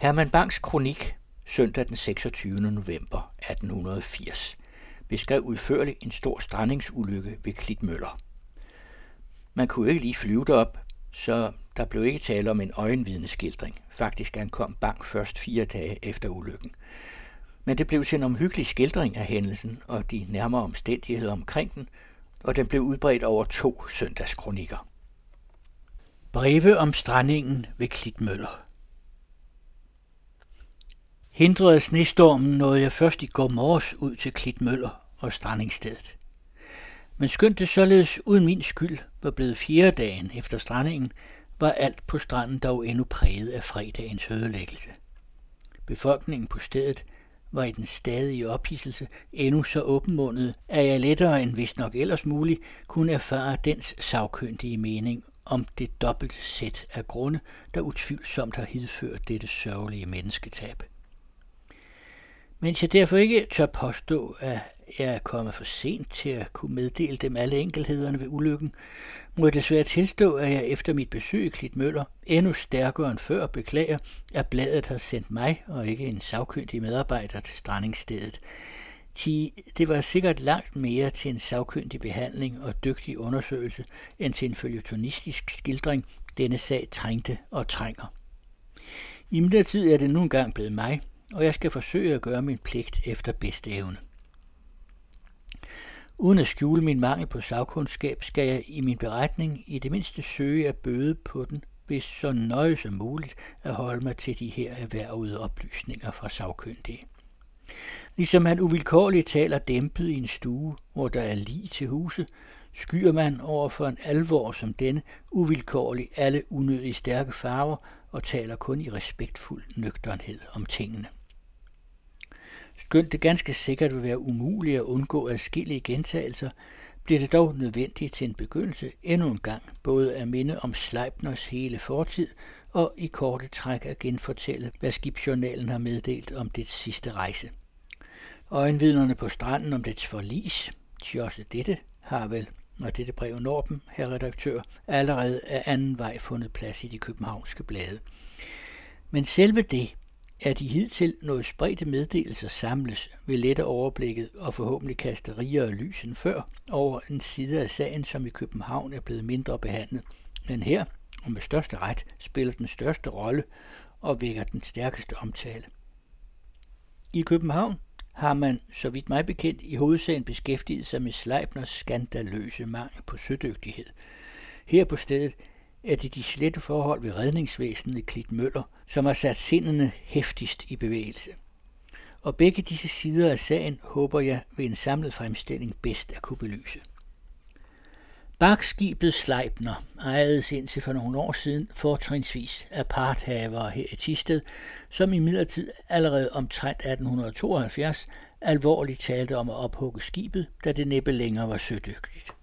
Herman Bangs kronik søndag den 26. november 1880 beskrev udførligt en stor strandingsulykke ved Klitmøller. Man kunne ikke lige flyve derop, så der blev ikke tale om en øjenvidneskildring. Faktisk ankom Bang først fire dage efter ulykken. Men det blev til en omhyggelig skildring af hændelsen og de nærmere omstændigheder omkring den, og den blev udbredt over to søndagskronikker. Breve om strandingen ved Klitmøller Hindret af snestormen nåede jeg først i går morges ud til Klitmøller og strandingsstedet. Men skønt det således uden min skyld var blevet fjerde dagen efter strandingen, var alt på stranden dog endnu præget af fredagens ødelæggelse. Befolkningen på stedet var i den stadige ophidselse endnu så åbenmundet, at jeg lettere end vist nok ellers muligt kunne erfare dens savkyndige mening om det dobbelt sæt af grunde, der utvivlsomt har hidført dette sørgelige mennesketab. Mens jeg derfor ikke tør påstå, at jeg er kommet for sent til at kunne meddele dem alle enkelhederne ved ulykken, må jeg desværre tilstå, at jeg efter mit besøg i Klitmøller endnu stærkere end før beklager, at bladet har sendt mig og ikke en savkyndig medarbejder til strandingsstedet. Ti, det var sikkert langt mere til en savkyndig behandling og dygtig undersøgelse, end til en følgetonistisk skildring, denne sag trængte og trænger. I midlertid er det nu engang blevet mig, og jeg skal forsøge at gøre min pligt efter bedste evne. Uden at skjule min mangel på sagkundskab, skal jeg i min beretning i det mindste søge at bøde på den, hvis så nøje som muligt at holde mig til de her erhvervede oplysninger fra sagkyndige. Ligesom man uvilkårligt taler dæmpet i en stue, hvor der er lige til huse, skyer man over for en alvor som denne uvilkårligt alle unødige stærke farver og taler kun i respektfuld nøgternhed om tingene. Skønt det ganske sikkert vil være umuligt at undgå adskillige gentagelser, bliver det dog nødvendigt til en begyndelse endnu en gang både at minde om Sleipners hele fortid og i korte træk at genfortælle, hvad skibsjournalen har meddelt om dets sidste rejse. Øjenvidnerne på stranden om dets forlis, også dette, har vel, når dette brev når dem, her redaktør, allerede af anden vej fundet plads i de københavnske blade. Men selve det, at de hidtil noget spredte meddelelser samles, vil lette overblikket og forhåbentlig kaste rigere lys end før over en side af sagen, som i København er blevet mindre behandlet. Men her, og med største ret, spiller den største rolle og vækker den stærkeste omtale. I København har man, så vidt mig bekendt, i hovedsagen beskæftiget sig med Sleipners skandaløse mangel på sødygtighed. Her på stedet er det de slette forhold ved redningsvæsenet Klit Møller, som har sat sindene hæftigst i bevægelse. Og begge disse sider af sagen håber jeg ved en samlet fremstilling bedst at kunne belyse. Bakskibet Sleipner ejedes indtil for nogle år siden fortrinsvis af parthavere her i Tisted, som i midlertid allerede omtrent 1872 alvorligt talte om at ophugge skibet, da det næppe længere var sødygtigt.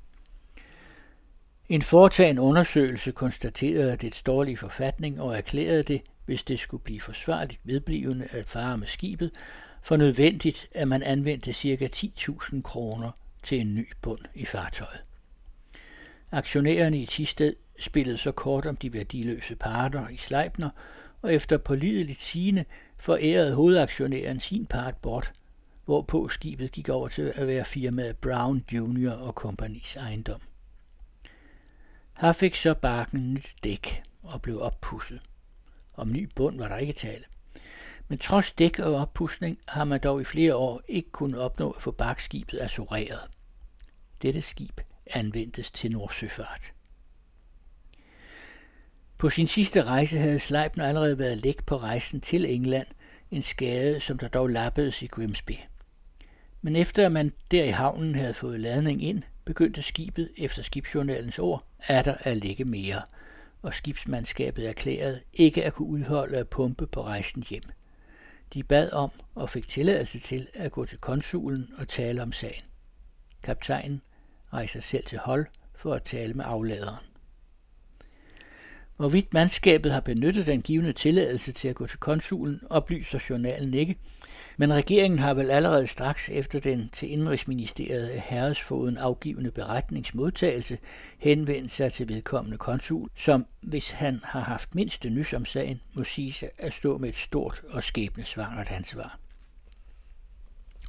En foretagen undersøgelse konstaterede dets dårlige forfatning og erklærede det, hvis det skulle blive forsvarligt vedblivende at fare med skibet, for nødvendigt, at man anvendte ca. 10.000 kroner til en ny bund i fartøjet. Aktionærerne i Tisted spillede så kort om de værdiløse parter i Sleipner, og efter pålideligt sigende forærede hovedaktionæren sin part bort, hvorpå skibet gik over til at være firmaet Brown Junior og kompagnis ejendom. Her fik så barken nyt dæk og blev oppusset. Om ny bund var der ikke tale. Men trods dæk og oppudsning har man dog i flere år ikke kunnet opnå at få bakskibet assureret. Dette skib anvendtes til nordsøfart. På sin sidste rejse havde Sleipner allerede været læk på rejsen til England, en skade, som der dog lappedes i Grimsby. Men efter at man der i havnen havde fået ladning ind, begyndte skibet efter skibsjournalens ord at der at ligge mere, og skibsmandskabet erklærede ikke at kunne udholde at pumpe på rejsen hjem. De bad om og fik tilladelse til at gå til konsulen og tale om sagen. Kaptajnen rejser selv til hold for at tale med afladeren. Hvorvidt mandskabet har benyttet den givende tilladelse til at gå til konsulen, oplyser journalen ikke, men regeringen har vel allerede straks efter den til Indrigsministeriet af Herresfoden afgivende beretningsmodtagelse henvendt sig til vedkommende konsul, som, hvis han har haft mindste nys om sagen, må sige at stå med et stort og skæbnesvangert ansvar.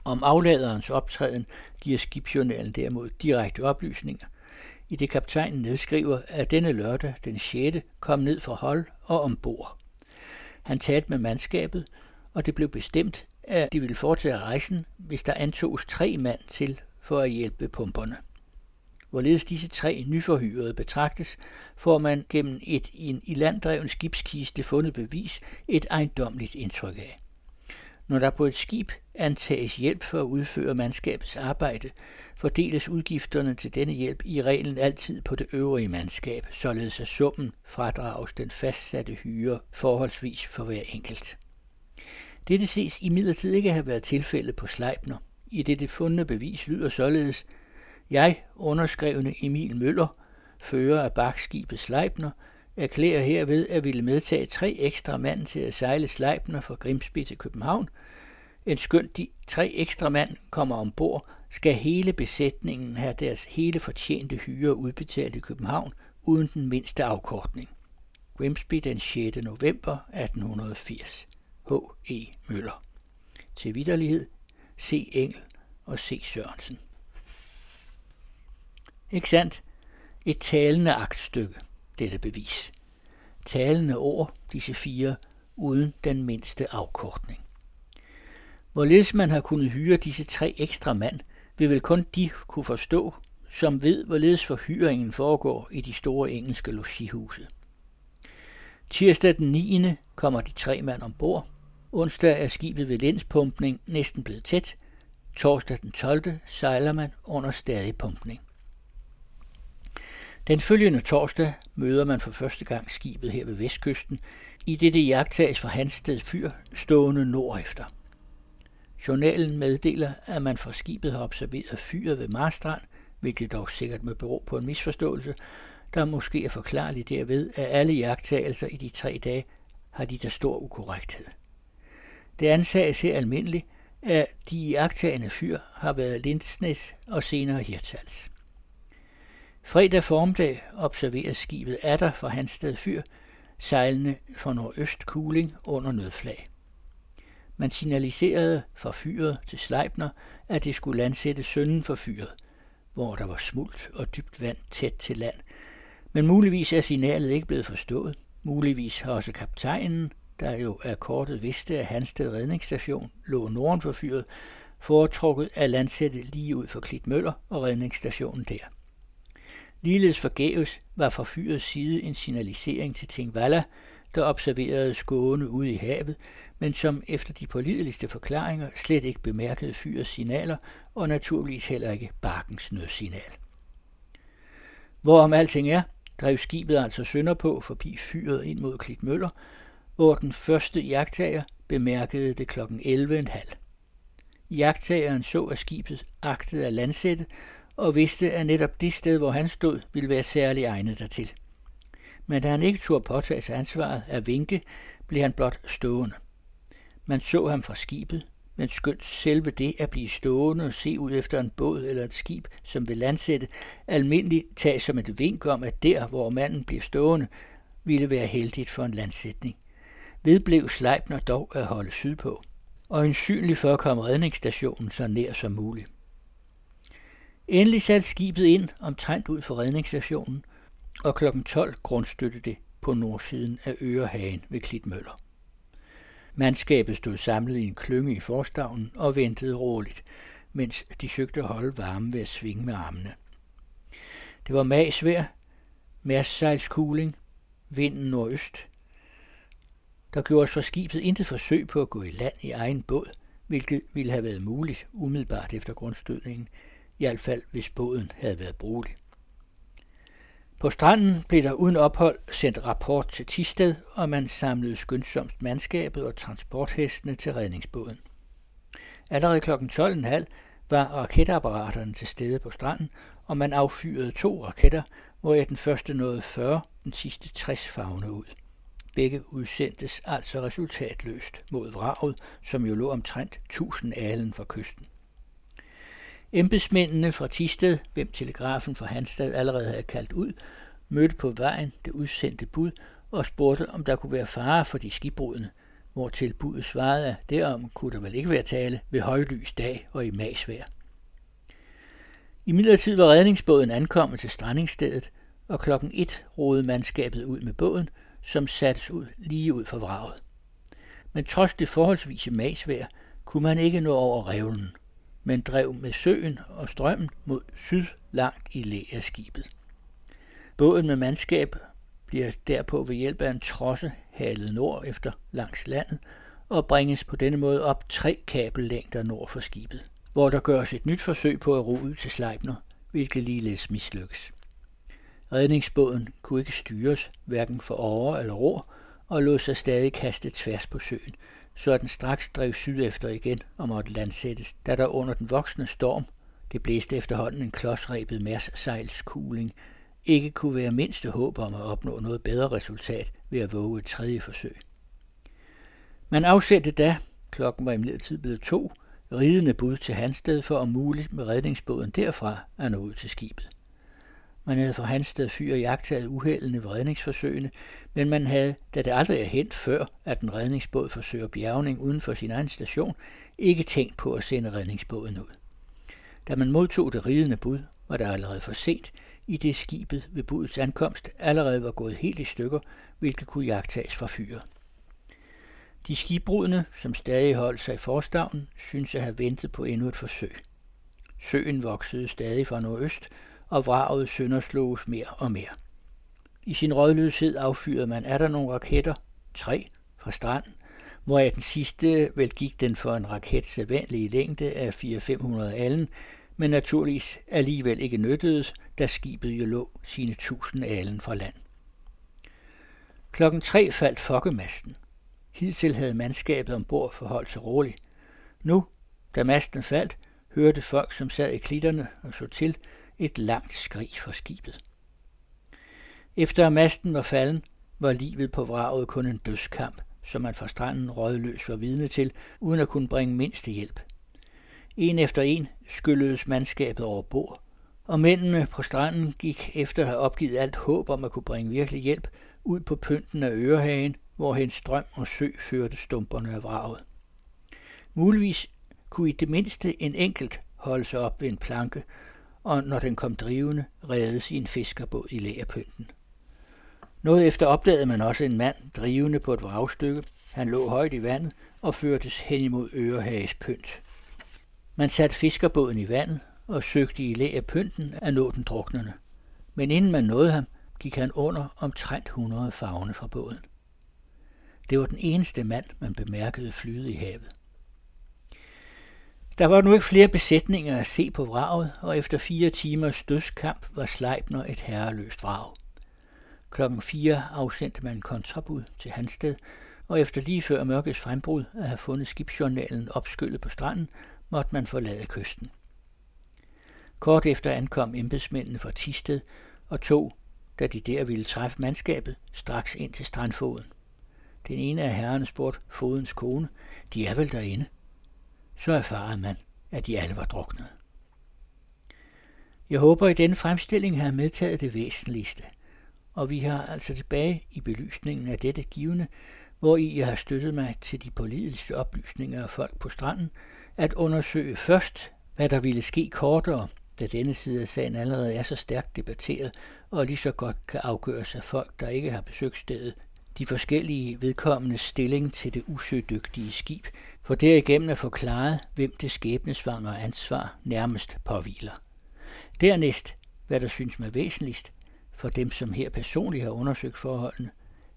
Om afladerens optræden giver skibsjournalen derimod direkte oplysninger, i det kaptajnen nedskriver, at denne lørdag den 6. kom ned fra hold og ombord. Han talte med mandskabet, og det blev bestemt, at de ville foretage rejsen, hvis der antoges tre mand til for at hjælpe pumperne. Hvorledes disse tre nyforhyrede betragtes, får man gennem et i en ilanddreven skibskiste fundet bevis et ejendomligt indtryk af. Når der på et skib antages hjælp for at udføre mandskabets arbejde, fordeles udgifterne til denne hjælp i reglen altid på det øvrige mandskab, således at summen fradrages den fastsatte hyre forholdsvis for hver enkelt. Dette ses i ikke have været tilfældet på Sleipner, i det det fundne bevis lyder således, jeg, underskrevne Emil Møller, fører af bakskibet Sleipner, erklærer herved at ville medtage tre ekstra mand til at sejle Sleipner fra Grimsby til København. En skønt de tre ekstra mand kommer ombord, skal hele besætningen have deres hele fortjente hyre udbetalt i København uden den mindste afkortning. Grimsby den 6. november 1880. H. E. Møller. Til vidderlighed C. Engel og C. Sørensen. Ikke sandt? Et talende aktstykke, dette bevis. Talende ord, disse fire, uden den mindste afkortning. Hvorledes man har kunnet hyre disse tre ekstra mand, vil vel kun de kunne forstå, som ved, hvorledes forhyringen foregår i de store engelske logihuse. Tirsdag den 9. kommer de tre mand ombord. Onsdag er skibet ved lenspumpning næsten blevet tæt. Torsdag den 12. sejler man under stadig pumpning. Den følgende torsdag møder man for første gang skibet her ved vestkysten, i det det jagttages fra Hansted fyr stående nordefter. Journalen meddeler, at man fra skibet har observeret fyret ved Marstrand, hvilket dog sikkert må bero på en misforståelse, der måske er forklarlig derved, at alle jagttagelser i de tre dage har de der stor ukorrekthed. Det ansages her almindeligt, at de jagttagende fyr har været Lindsnes og senere Hirtshals. Fredag formdag observeres skibet Adder fra Hansted Fyr, sejlende for nordøst kuling under nødflag. Man signaliserede fra fyret til Sleipner, at det skulle landsætte sønden for fyret, hvor der var smult og dybt vand tæt til land. Men muligvis er signalet ikke blevet forstået. Muligvis har også kaptajnen, der jo er kortet vidste, at Hansted redningsstation lå norden for fyret, foretrukket at landsætte lige ud for Klitmøller og redningsstationen der. Ligeledes forgæves var fra fyrets side en signalisering til Tingvalla, der observerede skåne ude i havet, men som efter de pålideligste forklaringer slet ikke bemærkede fyrets signaler og naturligvis heller ikke barkens nødsignal. Hvorom alting er, drev skibet altså sønder på forbi fyret ind mod Klitmøller, hvor den første jagttager bemærkede det kl. 11.30. Jagttageren så, at skibet agtede at landsætte, og vidste, at netop det sted, hvor han stod, ville være særlig egnet dertil. Men da han ikke turde påtage sig ansvaret af vinke, blev han blot stående. Man så ham fra skibet, men skønt selve det at blive stående og se ud efter en båd eller et skib, som vil landsætte, almindeligt tages som et vink om, at der, hvor manden bliver stående, ville være heldigt for en landsætning. Vedblev Sleipner dog at holde sydpå, og en synlig for at komme redningsstationen så nær som muligt. Endelig satte skibet ind omtrent ud for redningsstationen, og kl. 12 grundstøtte det på nordsiden af Ørehagen ved Klitmøller. Mandskabet stod samlet i en klynge i forstavnen og ventede roligt, mens de søgte at holde varme ved at svinge med armene. Det var magsvær, mærssejlskugling, vinden nordøst. Der gjorde fra skibet intet forsøg på at gå i land i egen båd, hvilket ville have været muligt umiddelbart efter grundstødningen, i hvert fald hvis båden havde været brugelig. På stranden blev der uden ophold sendt rapport til Tisted, og man samlede skyndsomt mandskabet og transporthestene til redningsbåden. Allerede kl. 12.30 var raketapparaterne til stede på stranden, og man affyrede to raketter, hvor den første nåede 40 den sidste 60 fagne ud. Begge udsendtes altså resultatløst mod vraget, som jo lå omtrent 1000 alen fra kysten. Embedsmændene fra Tisted, hvem telegrafen fra Hanstad allerede havde kaldt ud, mødte på vejen det udsendte bud og spurgte, om der kunne være fare for de skibbrudne, hvor tilbuddet svarede, at derom kunne der vel ikke være tale ved højlys dag og i masvær. I midlertid var redningsbåden ankommet til strandingsstedet, og klokken et roede mandskabet ud med båden, som sattes ud lige ud for vraget. Men trods det forholdsvise masvær, kunne man ikke nå over revlen, men drev med søen og strømmen mod syd langt i læ af skibet. Båden med mandskab bliver derpå ved hjælp af en trosse halet nord efter langs landet og bringes på denne måde op tre kabellængder nord for skibet, hvor der gøres et nyt forsøg på at ro ud til Sleipner, hvilket ligeledes mislykkes. Redningsbåden kunne ikke styres, hverken for over eller ror, og lod sig stadig kaste tværs på søen, så den straks drev syd efter igen og måtte landsættes, da der under den voksne storm, det blæste efterhånden en klodsrebet mærssejlskugling, ikke kunne være mindste håb om at opnå noget bedre resultat ved at våge et tredje forsøg. Man afsendte da, klokken var imidlertid blevet to, ridende bud til Hansted for om muligt med redningsbåden derfra at nå ud til skibet. Man havde fra Hansted fyr jagtet uheldene ved redningsforsøgene, men man havde, da det aldrig er hent før, at en redningsbåd forsøger bjergning uden for sin egen station, ikke tænkt på at sende redningsbåden ud. Da man modtog det ridende bud, var det allerede for sent, i det skibet ved budets ankomst allerede var gået helt i stykker, hvilket kunne jagtages fra fyret. De skibbrudne, som stadig holdt sig i forstavnen, synes at have ventet på endnu et forsøg. Søen voksede stadig fra nordøst, og vraget søndersloges mere og mere. I sin rådløshed affyrede man er der nogle raketter, tre fra stranden, hvor den sidste vel gik den for en raket sædvanlige længde af 400-500 alen, men naturligvis alligevel ikke nyttedes, da skibet jo lå sine tusind alen fra land. Klokken tre faldt fokkemasten. Hidtil havde mandskabet ombord forholdt sig roligt. Nu, da masten faldt, hørte folk, som sad i klitterne og så til, et langt skrig fra skibet. Efter masten var falden, var livet på vraget kun en dødskamp, som man fra stranden rådløs var vidne til, uden at kunne bringe mindste hjælp. En efter en skylledes mandskabet over bord, og mændene på stranden gik efter at have opgivet alt håb om at kunne bringe virkelig hjælp ud på pynten af Ørehagen, hvor hen strøm og sø førte stumperne af vraget. Muligvis kunne i det mindste en enkelt holde sig op ved en planke, og når den kom drivende, reddes i en fiskerbåd i lægerpynten. Noget efter opdagede man også en mand drivende på et vragstykke. Han lå højt i vandet og førtes hen imod Ørehages pynt. Man satte fiskerbåden i vandet og søgte i læ af pynten at nå den druknende. Men inden man nåede ham, gik han under omtrent 100 fagne fra båden. Det var den eneste mand, man bemærkede flyde i havet. Der var nu ikke flere besætninger at se på vraget, og efter fire timers dødskamp var Sleipner et herreløst vrag. Klokken 4 afsendte man kontrabud til Hansted, og efter lige før mørkets frembrud at have fundet skibsjournalen opskyllet på stranden, måtte man forlade kysten. Kort efter ankom embedsmændene fra Tisted og tog, da de der ville træffe mandskabet, straks ind til strandfoden. Den ene af herrerne spurgte fodens kone, de er vel derinde? Så erfarede man, at de alle var druknet. Jeg håber i denne fremstilling har medtaget det væsentligste, og vi har altså tilbage i belysningen af dette givende, hvor I har støttet mig til de politiske oplysninger af folk på stranden, at undersøge først, hvad der ville ske kortere, da denne side af sagen allerede er så stærkt debatteret, og lige så godt kan afgøres af folk, der ikke har besøgt stedet, de forskellige vedkommende stilling til det usødygtige skib, for derigennem at forklare, hvem det skæbnesvangre ansvar nærmest påviler. Dernæst, hvad der synes mig væsentligst, for dem, som her personligt har undersøgt forholdene,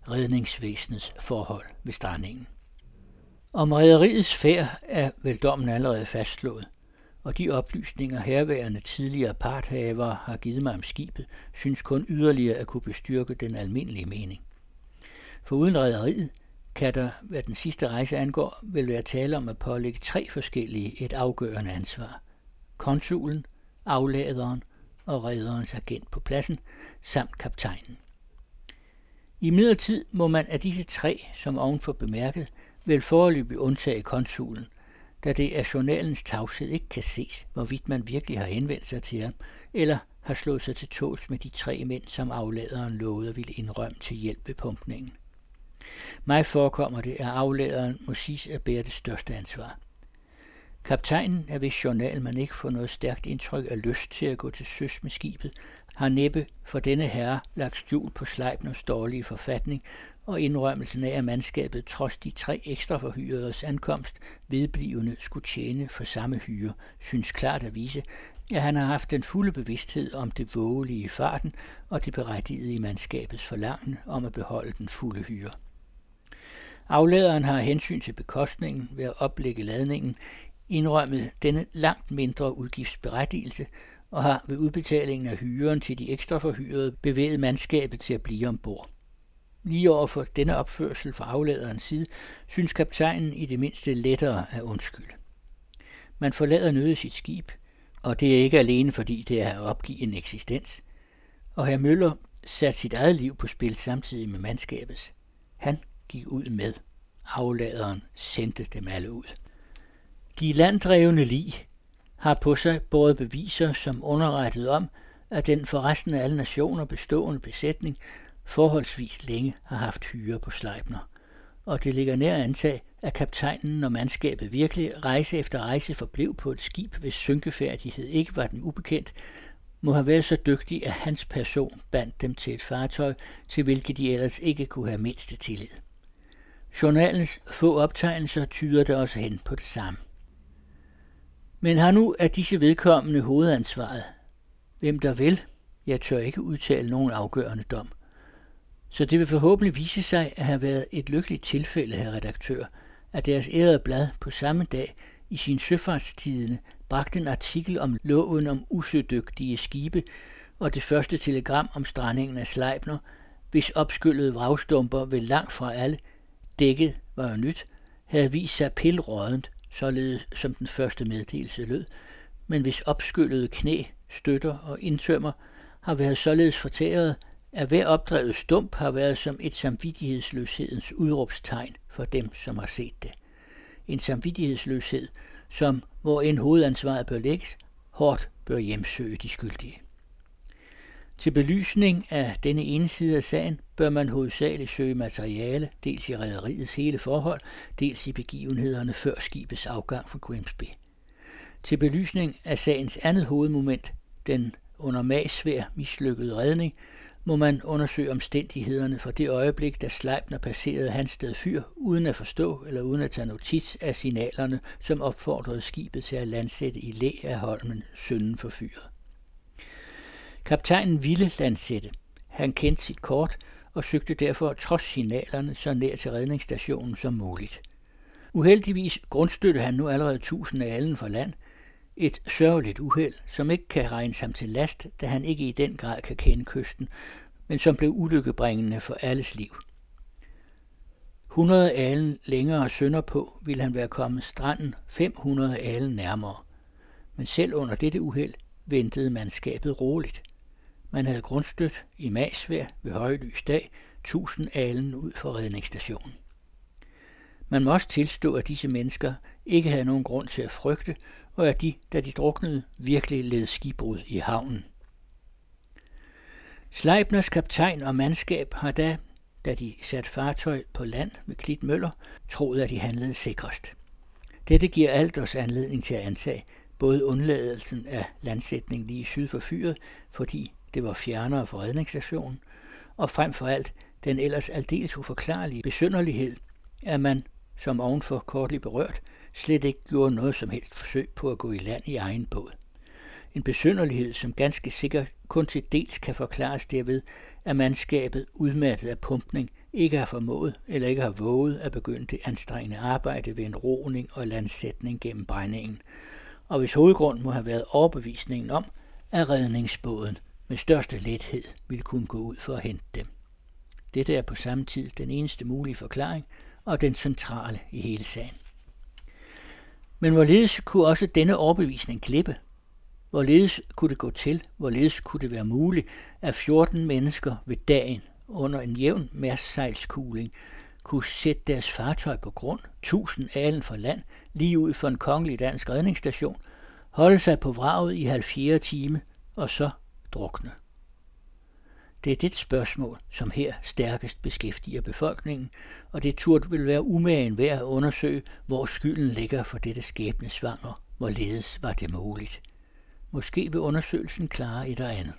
redningsvæsenets forhold ved strandingen. Om rædderiets færd er vel dommen allerede fastslået, og de oplysninger herværende tidligere parthavere har givet mig om skibet, synes kun yderligere at kunne bestyrke den almindelige mening. For uden rædderiet kan der, hvad den sidste rejse angår, vil være tale om at pålægge tre forskellige et afgørende ansvar. Konsulen, afladeren og redderens agent på pladsen, samt kaptajnen. I midlertid må man af disse tre, som ovenfor bemærket, vil foreløbig undtage konsulen, da det af journalens tavshed ikke kan ses, hvorvidt man virkelig har henvendt sig til ham, eller har slået sig til tåls med de tre mænd, som afladeren lovede at ville indrømme til hjælp ved pumpningen. Mig forekommer det, at afladeren må siges at bære det største ansvar. Kaptajnen, er hvis journal man ikke får noget stærkt indtryk af lyst til at gå til søs med skibet, har næppe for denne herre lagt skjul på Sleipners dårlige forfatning og indrømmelsen af, at mandskabet trods de tre ekstra forhyredes ankomst vedblivende skulle tjene for samme hyre, synes klart at vise, at han har haft den fulde bevidsthed om det vågelige i farten og det berettigede i mandskabets forlangen om at beholde den fulde hyre. Afladeren har hensyn til bekostningen ved at oplægge ladningen indrømmet denne langt mindre udgiftsberettigelse og har ved udbetalingen af hyren til de ekstra forhyrede bevæget mandskabet til at blive ombord. Lige over for denne opførsel fra afladerens side, synes kaptajnen i det mindste lettere at undskylde. Man forlader nøde sit skib, og det er ikke alene fordi det er at opgive en eksistens. Og herr Møller satte sit eget liv på spil samtidig med mandskabets. Han gik ud med. Afladeren sendte dem alle ud. De landdrevne lig har på sig både beviser, som underrettet om, at den for resten af alle nationer bestående besætning forholdsvis længe har haft hyre på Sleipner. Og det ligger nær at antage, at kaptajnen og mandskabet virkelig rejse efter rejse forblev på et skib, hvis synkefærdighed ikke var den ubekendt, må have været så dygtig, at hans person bandt dem til et fartøj, til hvilket de ellers ikke kunne have mindste tillid. Journalens få optegnelser tyder der også hen på det samme. Men har nu af disse vedkommende hovedansvaret? Hvem der vil? Jeg tør ikke udtale nogen afgørende dom. Så det vil forhåbentlig vise sig at have været et lykkeligt tilfælde, her redaktør, at deres ærede blad på samme dag i sin søfartstidende bragte en artikel om loven om usødygtige skibe og det første telegram om strandingen af Sleipner, hvis opskyllede vragstumper ved langt fra alle, dækket var jo nyt, havde vist sig pilrådent, således som den første meddelelse lød, men hvis opskyllede knæ, støtter og indtømmer har været således fortæret, at hver opdrevet stump har været som et samvittighedsløshedens udråbstegn for dem, som har set det. En samvittighedsløshed, som, hvor en hovedansvaret bør lægges, hårdt bør hjemsøge de skyldige. Til belysning af denne ene side af sagen bør man hovedsageligt søge materiale, dels i rædderiets hele forhold, dels i begivenhederne før skibets afgang fra Grimsby. Til belysning af sagens andet hovedmoment, den under magsvær mislykkede redning, må man undersøge omstændighederne for det øjeblik, da Sleipner passerede hans sted fyr, uden at forstå eller uden at tage notits af signalerne, som opfordrede skibet til at landsætte i læ af holmen sønden for fyret. Kaptajnen ville landsætte. Han kendte sit kort og søgte derfor trods signalerne så nær til redningsstationen som muligt. Uheldigvis grundstøtte han nu allerede tusind af allen for land, et sørgeligt uheld, som ikke kan regnes ham til last, da han ikke i den grad kan kende kysten, men som blev ulykkebringende for alles liv. 100 alen længere sønder på ville han være kommet stranden 500 alen nærmere. Men selv under dette uheld ventede mandskabet roligt. Man havde grundstødt i masvær ved højlys dag 1000 alen ud for redningsstationen. Man må også tilstå, at disse mennesker ikke havde nogen grund til at frygte, og at de, da de druknede, virkelig led skibbrud i havnen. Sleipners kaptajn og mandskab har da, da de satte fartøj på land ved Klitmøller, troet, at de handlede sikrest. Dette giver alt os anledning til at antage, både undladelsen af landsætning lige syd for fyret, fordi det var fjernere for redningsstationen, og frem for alt den ellers aldeles uforklarlige besynderlighed, at man, som ovenfor kortligt berørt, slet ikke gjorde noget som helst forsøg på at gå i land i egen båd. En besynderlighed, som ganske sikkert kun til dels kan forklares derved, at mandskabet udmattet af pumpning ikke har formået eller ikke har våget at begynde det anstrengende arbejde ved en roning og landsætning gennem brændingen. Og hvis hovedgrund må have været overbevisningen om, at redningsbåden med største lethed ville kunne gå ud for at hente dem. Dette er på samme tid den eneste mulige forklaring og den centrale i hele sagen. Men hvorledes kunne også denne overbevisning klippe? Hvorledes kunne det gå til? Hvorledes kunne det være muligt, at 14 mennesker ved dagen under en jævn mærssejlskugling kunne sætte deres fartøj på grund, tusind alen fra land, lige ud for en kongelig dansk redningsstation, holde sig på vraget i 70 time og så drukne. Det er det spørgsmål, som her stærkest beskæftiger befolkningen, og det turde vil være umagen værd at undersøge, hvor skylden ligger for dette skæbnesvanger, hvorledes var det muligt. Måske vil undersøgelsen klare et eller andet.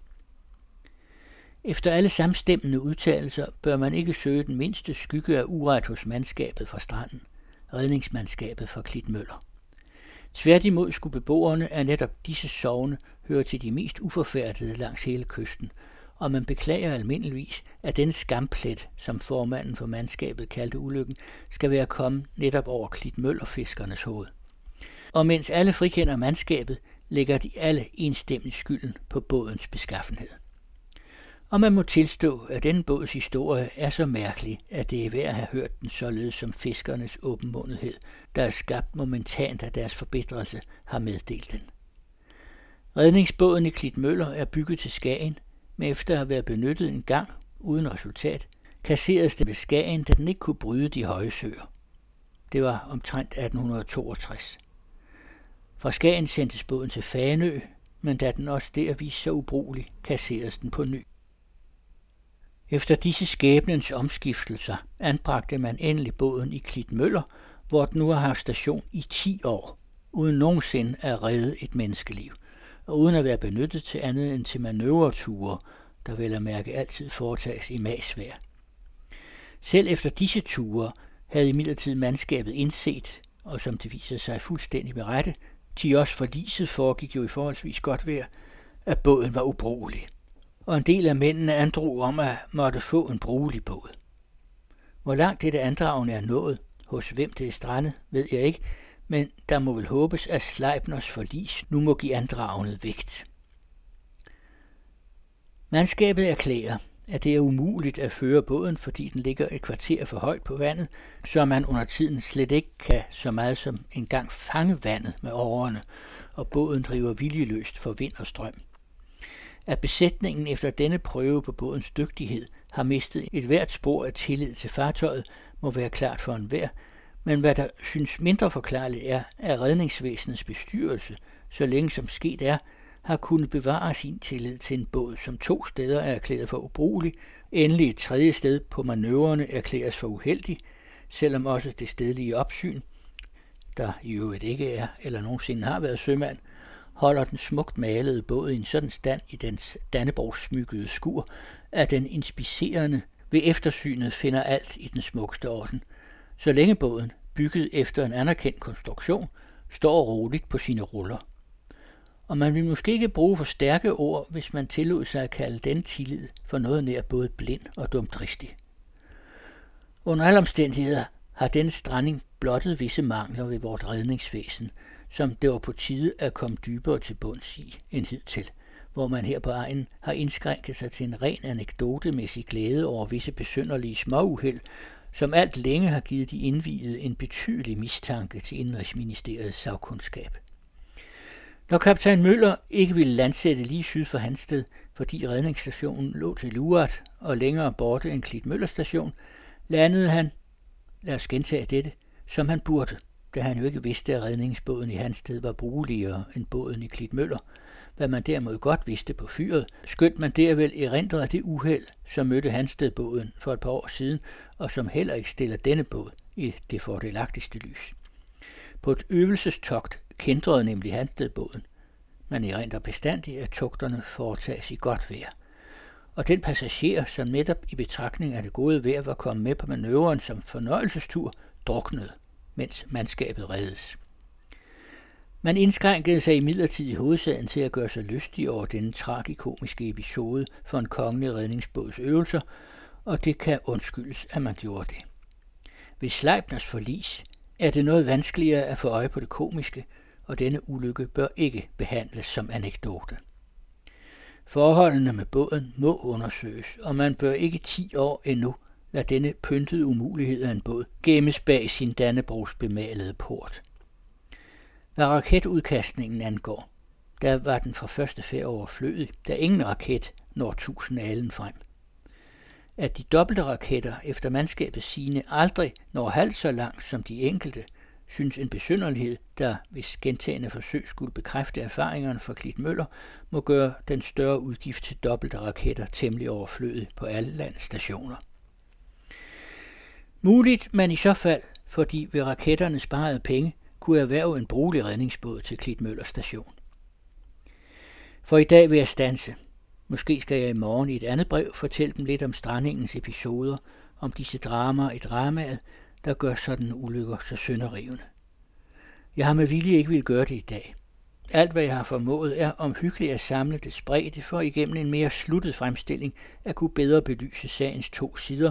Efter alle samstemmende udtalelser bør man ikke søge den mindste skygge af uret hos mandskabet fra stranden, redningsmandskabet fra Klitmøller. Tværtimod skulle beboerne af netop disse sovne hører til de mest uforfærdede langs hele kysten, og man beklager almindeligvis, at den skamplet, som formanden for mandskabet kaldte ulykken, skal være kommet netop over Klitmøllerfiskernes hoved. Og mens alle frikender mandskabet, lægger de alle enstemmigt skylden på bådens beskaffenhed. Og man må tilstå, at den båds historie er så mærkelig, at det er værd at have hørt den således som fiskernes åbenmundighed, der er skabt momentant af deres forbedrelse, har meddelt den. Redningsbåden i Klitmøller er bygget til Skagen, men efter at have været benyttet en gang uden resultat, kasseredes den ved Skagen, da den ikke kunne bryde de høje søer. Det var omtrent 1862. Fra Skagen sendtes båden til Fanø, men da den også der viste sig ubrugelig, kasseredes den på ny. Efter disse skæbnens omskiftelser anbragte man endelig båden i Klitmøller, hvor den nu har haft station i 10 år, uden nogensinde at redde et menneskeliv, og uden at være benyttet til andet end til manøvreture, der vel at mærke altid foretages i masvær. Selv efter disse ture havde imidlertid mandskabet indset, og som det viser sig fuldstændig med rette, til også forliset foregik jo i forholdsvis godt vejr, at båden var ubrugelig og en del af mændene androg om at måtte få en brugelig båd. Hvor langt dette andragende er nået, hos hvem det er strandet, ved jeg ikke, men der må vel håbes, at Sleipners forlis nu må give andragnet vægt. Mandskabet erklærer, at det er umuligt at føre båden, fordi den ligger et kvarter for højt på vandet, så man under tiden slet ikke kan så meget som engang fange vandet med årene, og båden driver viljeløst for vind og strøm. At besætningen efter denne prøve på bådens dygtighed har mistet et hvert spor af tillid til fartøjet, må være klart for enhver, men hvad der synes mindre forklarligt er, at redningsvæsenets bestyrelse, så længe som sket er, har kunnet bevare sin tillid til en båd, som to steder er erklæret for ubrugelig, endelig et tredje sted på manøvrerne erklæres for uheldig, selvom også det stedlige opsyn, der i øvrigt ikke er eller nogensinde har været sømand, holder den smukt malede båd i en sådan stand i dens dannebrogsmykkede skur, at den inspicerende ved eftersynet finder alt i den smukkeste orden. Så længe båden, bygget efter en anerkendt konstruktion, står roligt på sine ruller. Og man vil måske ikke bruge for stærke ord, hvis man tillod sig at kalde den tillid for noget nær både blind og dumdristig. Under alle omstændigheder har denne stranding blottet visse mangler ved vort redningsvæsen, som det var på tide at komme dybere til bunds i end hidtil, hvor man her på egen har indskrænket sig til en ren anekdotemæssig glæde over visse besynderlige småuheld, som alt længe har givet de indviede en betydelig mistanke til Indrigsministeriets sagkundskab. Når kaptajn Møller ikke ville landsætte lige syd for Hansted, fordi redningsstationen lå til Luart og længere borte end Klit Møller station, landede han, lad os gentage dette, som han burde – da han jo ikke vidste, at redningsbåden i hans sted var brugeligere end båden i Klit Møller hvad man derimod godt vidste på fyret, skønt man dervel erindrede det uheld, som mødte Hanstedbåden for et par år siden, og som heller ikke stiller denne båd i det fordelagtigste lys. På et øvelsestogt kendrede nemlig Hanstedbåden. Man erindrer bestandigt, at togterne foretages i godt vejr. Og den passager, som netop i betragtning af det gode vejr var kommet med på manøvren som fornøjelsestur, druknede mens mandskabet reddes. Man indskrænkede sig i i hovedsagen til at gøre sig lystig over denne tragikomiske episode for en kongelig redningsbåds øvelser, og det kan undskyldes, at man gjorde det. Ved Sleipners forlis er det noget vanskeligere at få øje på det komiske, og denne ulykke bør ikke behandles som anekdote. Forholdene med båden må undersøges, og man bør ikke 10 år endnu lade denne pyntede umulighed af en båd gemmes bag sin Dannebrogs bemalede port. Hvad raketudkastningen angår, der var den fra første færd overflødig, da ingen raket når tusind alen frem. at de dobbelte raketter efter mandskabets sine aldrig når halvt så langt som de enkelte, synes en besynderlighed, der hvis gentagende forsøg skulle bekræfte erfaringerne fra Klit Møller, må gøre den større udgift til dobbelte raketter temmelig overflødig på alle landets stationer. Muligt man i så fald, fordi ved raketterne sparede penge, kunne erhverve en brugelig redningsbåd til Klitmøller station. For i dag vil jeg stanse. Måske skal jeg i morgen i et andet brev fortælle dem lidt om strandingens episoder, om disse dramaer i dramaet, der gør sådan ulykker så sønderrivende. Jeg har med vilje ikke vil gøre det i dag. Alt, hvad jeg har formået, er omhyggeligt at samle det spredte for igennem en mere sluttet fremstilling at kunne bedre belyse sagens to sider,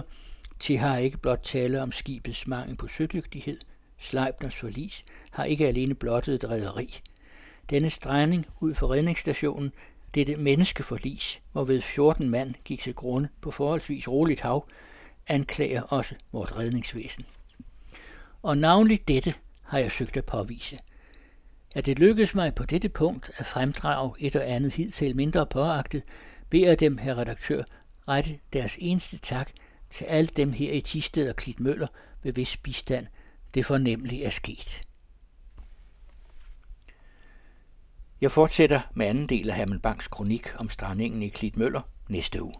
til har ikke blot tale om skibets mangel på sødygtighed, Sleipners forlis har ikke alene blottet et rederi. Denne stræning ud for redningsstationen, dette menneskeforlis, hvorved 14 mand gik til grunde på forholdsvis roligt hav, anklager også vort redningsvæsen. Og navnligt dette har jeg søgt at påvise. At det lykkedes mig på dette punkt at fremdrage et og andet hidtil mindre påagtet, beder jeg dem, her redaktør, rette deres eneste tak til alle dem her i Tisted og Klitmøller, ved hvis bistand det fornemmelige er sket. Jeg fortsætter med anden del af Hammelbanks kronik om strandingen i Klitmøller næste uge.